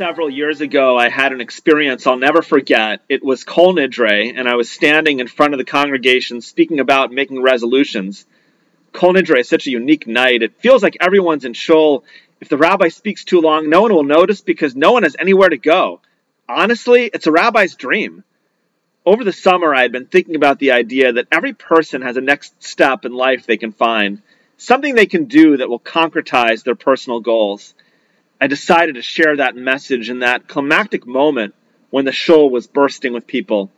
Several years ago, I had an experience I'll never forget. It was Kol Nidre, and I was standing in front of the congregation speaking about making resolutions. Kol Nidre is such a unique night. It feels like everyone's in shul. If the rabbi speaks too long, no one will notice because no one has anywhere to go. Honestly, it's a rabbi's dream. Over the summer, I had been thinking about the idea that every person has a next step in life they can find, something they can do that will concretize their personal goals. I decided to share that message in that climactic moment when the shul was bursting with people.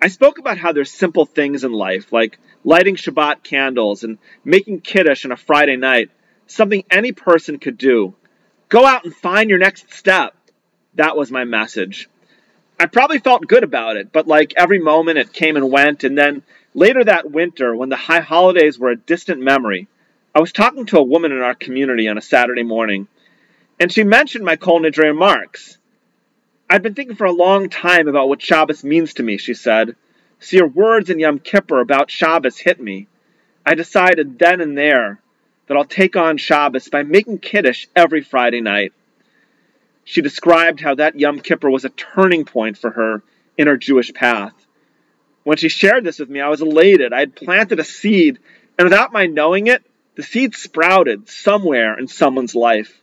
I spoke about how there's simple things in life, like lighting Shabbat candles and making Kiddush on a Friday night, something any person could do. Go out and find your next step. That was my message. I probably felt good about it, but like every moment it came and went, and then later that winter, when the high holidays were a distant memory, I was talking to a woman in our community on a Saturday morning and she mentioned my Kol Nidre remarks. I've been thinking for a long time about what Shabbos means to me, she said. So your words in Yom Kippur about Shabbos hit me. I decided then and there that I'll take on Shabbos by making Kiddush every Friday night. She described how that Yom Kippur was a turning point for her in her Jewish path. When she shared this with me, I was elated. I had planted a seed, and without my knowing it, the seed sprouted somewhere in someone's life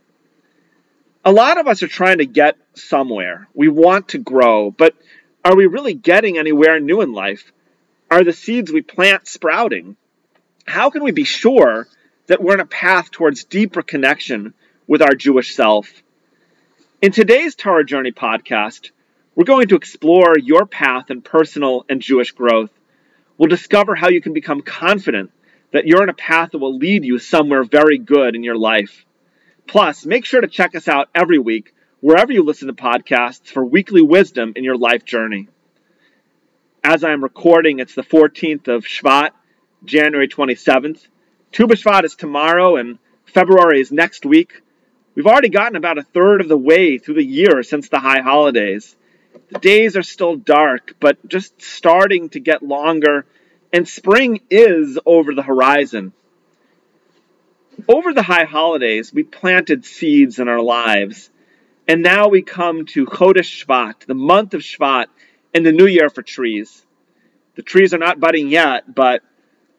a lot of us are trying to get somewhere. We want to grow, but are we really getting anywhere new in life? Are the seeds we plant sprouting? How can we be sure that we're on a path towards deeper connection with our Jewish self? In today's Torah Journey podcast, we're going to explore your path in personal and Jewish growth. We'll discover how you can become confident that you're on a path that will lead you somewhere very good in your life. Plus, make sure to check us out every week, wherever you listen to podcasts, for weekly wisdom in your life journey. As I'm recording, it's the 14th of Shvat, January 27th. Tu B'Shvat is tomorrow, and February is next week. We've already gotten about a third of the way through the year since the high holidays. The days are still dark, but just starting to get longer, and spring is over the horizon over the high holidays, we planted seeds in our lives. And now we come to Chodesh Shvat, the month of Shvat, and the new year for trees. The trees are not budding yet, but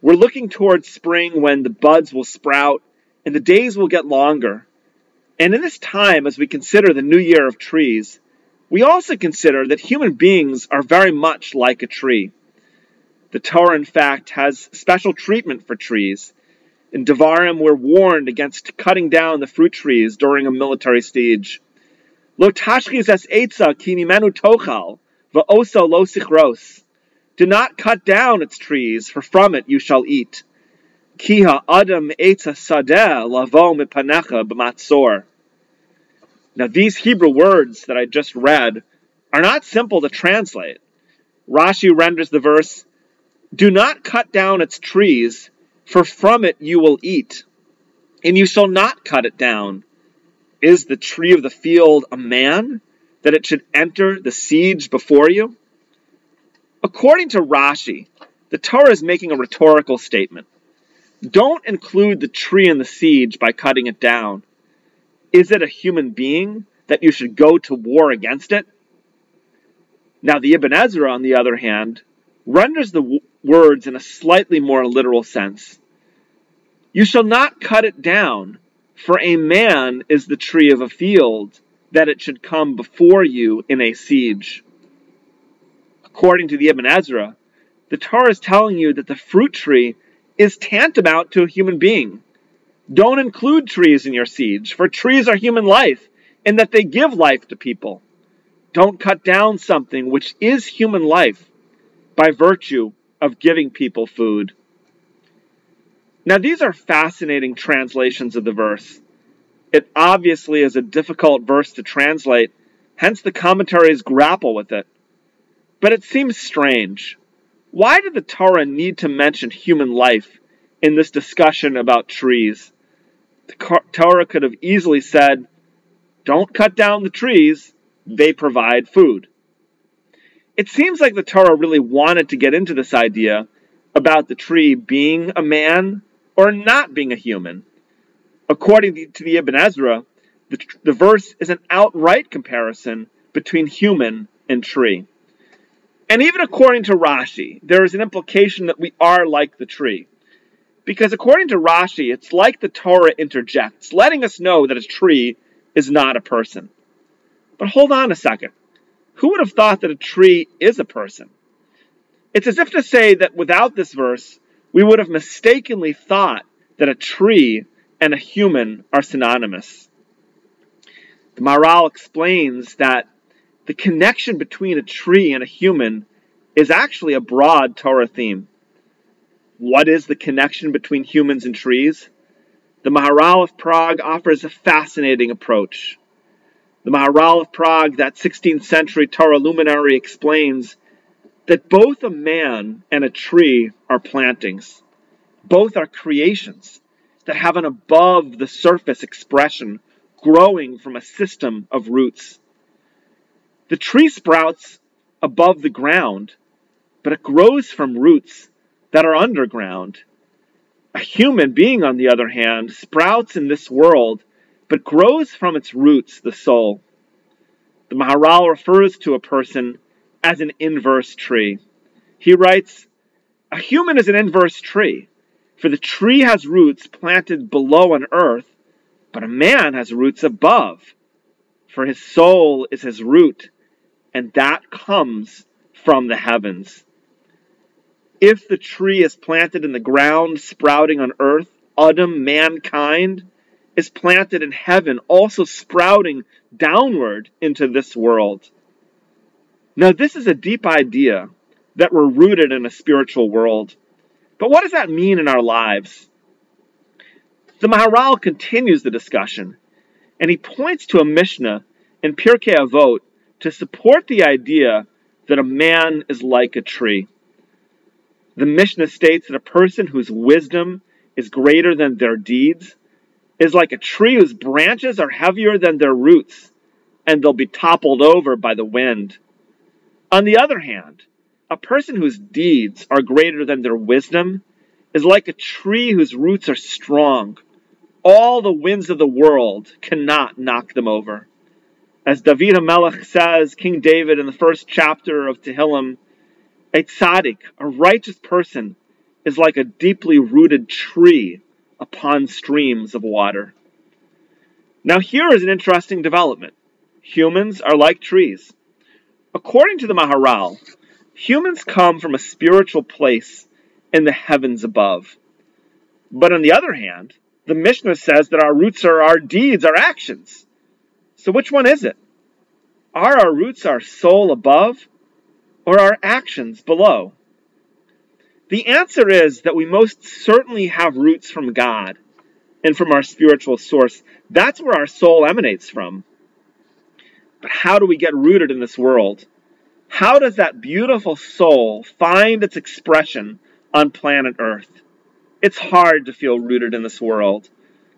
we're looking towards spring when the buds will sprout and the days will get longer. And in this time, as we consider the new year of trees, we also consider that human beings are very much like a tree. The Torah, in fact, has special treatment for trees. In Devarim, we're warned against cutting down the fruit trees during a military siege. Kinimenu. Do not cut down its trees, for from it you shall eat. Kiha adam sadeh lavo b'matzor. Now, these Hebrew words that I just read are not simple to translate. Rashi renders the verse, Do not cut down its trees, for from it you will eat, and you shall not cut it down. Is the tree of the field a man, that it should enter the siege before you? According to Rashi, the Torah is making a rhetorical statement. Don't include the tree in the siege by cutting it down. Is it a human being that you should go to war against it? Now, the Ibn Ezra, on the other hand, renders the words in a slightly more literal sense. You shall not cut it down, for a man is the tree of a field, that it should come before you in a siege. According to the Ibn Ezra, the Torah is telling you that the fruit tree is tantamount to a human being. Don't include trees in your siege, for trees are human life, and that they give life to people. Don't cut down something which is human life by virtue of giving people food. Now, these are fascinating translations of the verse. It obviously is a difficult verse to translate, Hence, the commentaries grapple with it. But it seems strange. Why did the Torah need to mention human life in this discussion about trees? The Torah could have easily said, Don't cut down the trees, they provide food. It seems like the Torah really wanted to get into this idea about the tree being a man or not being a human. According to the Ibn Ezra, the, the verse is an outright comparison between human and tree. And even according to Rashi, there is an implication that we are like the tree. Because according to Rashi, it's like the Torah interjects, letting us know that a tree is not a person. But hold on a second. Who would have thought that a tree is a person? It's as if to say that without this verse, we would have mistakenly thought that a tree and a human are synonymous. The Maharal explains that the connection between a tree and a human is actually a broad Torah theme. What is the connection between humans and trees? The Maharal of Prague offers a fascinating approach. The Maharal of Prague, that 16th century Torah luminary, explains that both a man and a tree are plantings. Both are creations that have an above the surface expression growing from a system of roots. The tree sprouts above the ground, but it grows from roots that are underground. A human being, on the other hand, sprouts in this world, but grows from its roots, the soul. The Maharal refers to a person as an inverse tree. He writes, A human is an inverse tree, for the tree has roots planted below on earth but a man has roots above, for his soul is his root, and that comes from the heavens. If the tree is planted in the ground, sprouting on earth, Adam, mankind, is planted in heaven, also sprouting downward into this world. Now, this is a deep idea that we're rooted in a spiritual world. But what does that mean in our lives? The Maharal continues the discussion, and he points to a Mishnah in Pirkei Avot to support the idea that a man is like a tree. The Mishnah states that a person whose wisdom is greater than their deeds is like a tree whose branches are heavier than their roots, and they'll be toppled over by the wind. On the other hand, a person whose deeds are greater than their wisdom is like a tree whose roots are strong all the winds of the world cannot knock them over. As David HaMelech says, King David in the first chapter of Tehillim, a tzaddik, a righteous person, is like a deeply rooted tree upon streams of water. Now, here is an interesting development. Humans are like trees. According to the Maharal, humans come from a spiritual place in the heavens above. But on the other hand, the Mishnah says that our roots are our deeds, our actions. So which one is it? Are our roots our soul above or our actions below? The answer is that we most certainly have roots from God and from our spiritual source. That's where our soul emanates from. But how do we get rooted in this world? How does that beautiful soul find its expression on planet Earth? It's hard to feel rooted in this world.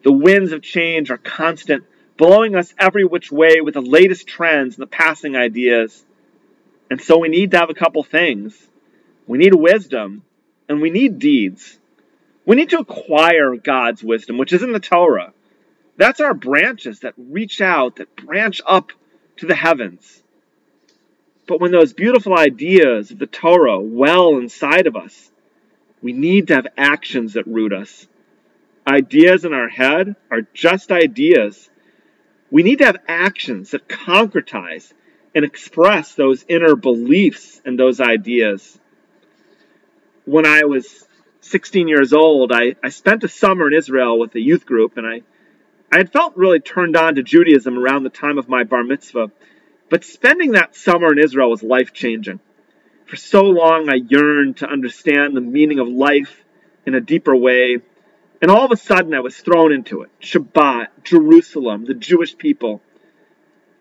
The winds of change are constant, blowing us every which way with the latest trends and the passing ideas. And so we need to have a couple things. We need wisdom, and we need deeds. We need to acquire God's wisdom, which is in the Torah. That's our branches that reach out, that branch up to the heavens. But when those beautiful ideas of the Torah well inside of us, we need to have actions that root us. Ideas in our head are just ideas. We need to have actions that concretize and express those inner beliefs and those ideas. When I was 16 years old, I, I spent a summer in Israel with a youth group, and I, I had felt really turned on to Judaism around the time of my bar mitzvah. But spending that summer in Israel was life changing. For so long, I yearned to understand the meaning of life in a deeper way. And all of a sudden, I was thrown into it Shabbat, Jerusalem, the Jewish people.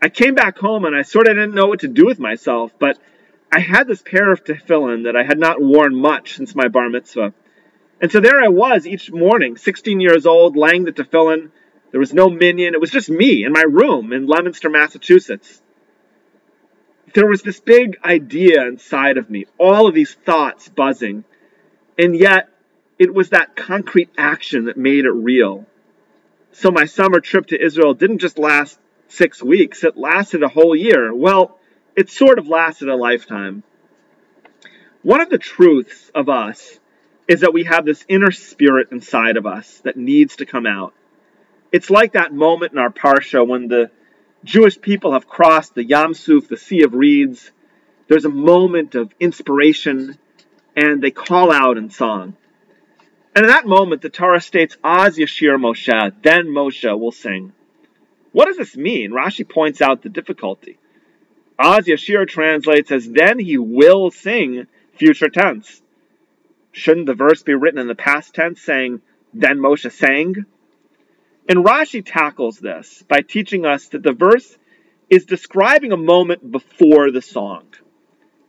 I came back home and I sort of didn't know what to do with myself, but I had this pair of tefillin that I had not worn much since my bar mitzvah. And so there I was each morning, 16 years old, laying the tefillin. There was no minyan. It was just me in my room in Leominster, Massachusetts. There was this big idea inside of me, all of these thoughts buzzing. And yet, it was that concrete action that made it real. So my summer trip to Israel didn't just last six weeks, it lasted a whole year. Well, it sort of lasted a lifetime. One of the truths of us is that we have this inner spirit inside of us that needs to come out. It's like that moment in our Parsha when the Jewish people have crossed the Yam Suf, the Sea of Reeds. There's a moment of inspiration, and they call out in song. And in that moment, the Torah states, Az Yashir Moshe, then Moshe will sing. What does this mean? Rashi points out the difficulty. Az Yashir translates as then he will sing future tense. Shouldn't the verse be written in the past tense saying then Moshe sang? And Rashi tackles this by teaching us that the verse is describing a moment before the song.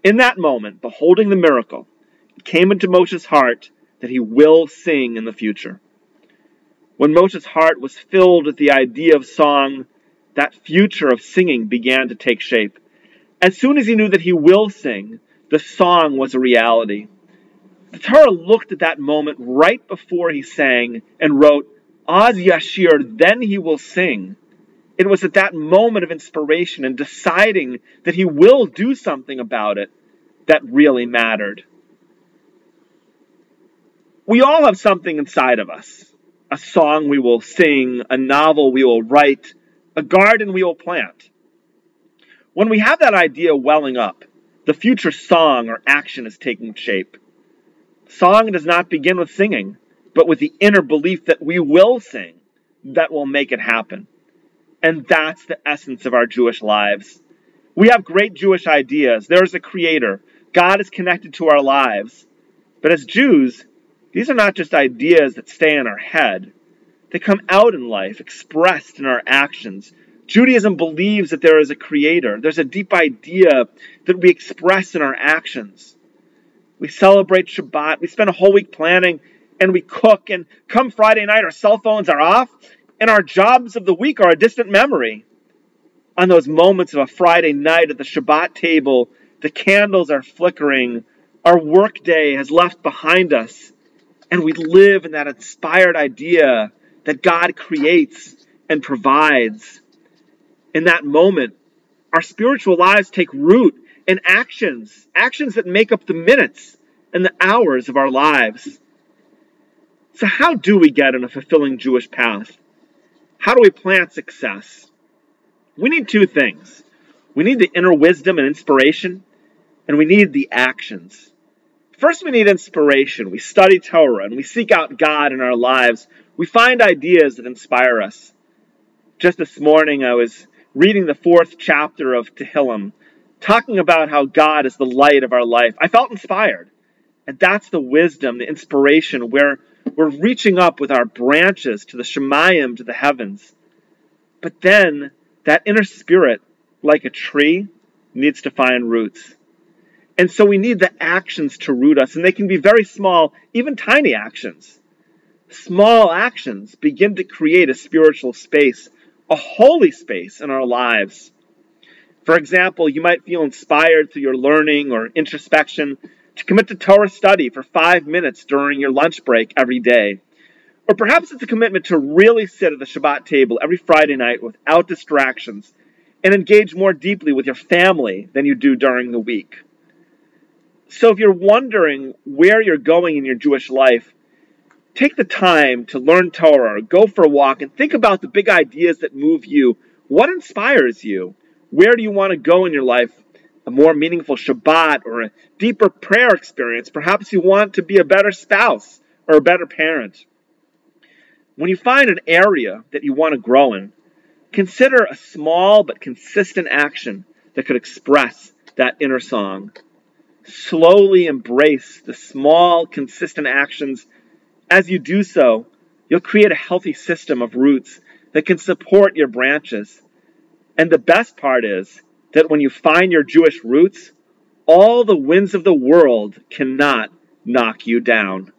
In that moment, beholding the miracle, it came into Moshe's heart that he will sing in the future. When Moshe's heart was filled with the idea of song, that future of singing began to take shape. As soon as he knew that he will sing, the song was a reality. The Torah looked at that moment right before he sang and wrote, Az Yashir, then he will sing. It was at that moment of inspiration and deciding that he will do something about it that really mattered. We all have something inside of us a song we will sing, a novel we will write, a garden we will plant. When we have that idea welling up, the future song or action is taking shape. Song does not begin with singing, but with the inner belief that we will sing that will make it happen. And that's the essence of our Jewish lives. We have great Jewish ideas. There is a creator. God is connected to our lives. But as Jews, these are not just ideas that stay in our head, they come out in life, expressed in our actions. Judaism believes that there is a creator. There's a deep idea that we express in our actions. We celebrate Shabbat. We spend a whole week planning and we cook. And come Friday night, our cell phones are off and our jobs of the week are a distant memory. On those moments of a Friday night at the Shabbat table, the candles are flickering. Our workday has left behind us and we live in that inspired idea that God creates and provides. In that moment, our spiritual lives take root in actions, actions that make up the minutes and the hours of our lives. So, how do we get on a fulfilling Jewish path? How do we plant success? We need two things we need the inner wisdom and inspiration, and we need the actions. First, we need inspiration. We study Torah and we seek out God in our lives. We find ideas that inspire us. Just this morning, I was reading the fourth chapter of Tehillim, talking about how God is the light of our life. I felt inspired. And that's the wisdom, the inspiration, where we're reaching up with our branches to the Shemayim, to the heavens. But then, that inner spirit, like a tree, needs to find roots. And so we need the actions to root us, and they can be very small, even tiny actions. Small actions begin to create a spiritual space, a holy space in our lives. For example, you might feel inspired through your learning or introspection to commit to Torah study for five minutes during your lunch break every day. Or perhaps it's a commitment to really sit at the Shabbat table every Friday night without distractions and engage more deeply with your family than you do during the week. So if you're wondering where you're going in your Jewish life, take the time to learn Torah, go for a walk, and think about the big ideas that move you. What inspires you? Where do you want to go in your life? A more meaningful Shabbat or a deeper prayer experience. Perhaps you want to be a better spouse or a better parent. When you find an area that you want to grow in, consider a small but consistent action that could express that inner song slowly embrace the small, consistent actions. As you do so, you'll create a healthy system of roots that can support your branches. And the best part is that when you find your Jewish roots, all the winds of the world cannot knock you down.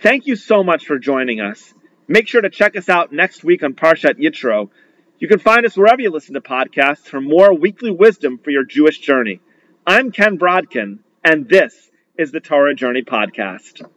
Thank you so much for joining us. Make sure to check us out next week on Parshat Yitro. You can find us wherever you listen to podcasts for more weekly wisdom for your Jewish journey. I'm Ken Brodkin, and this is the Torah Journey Podcast.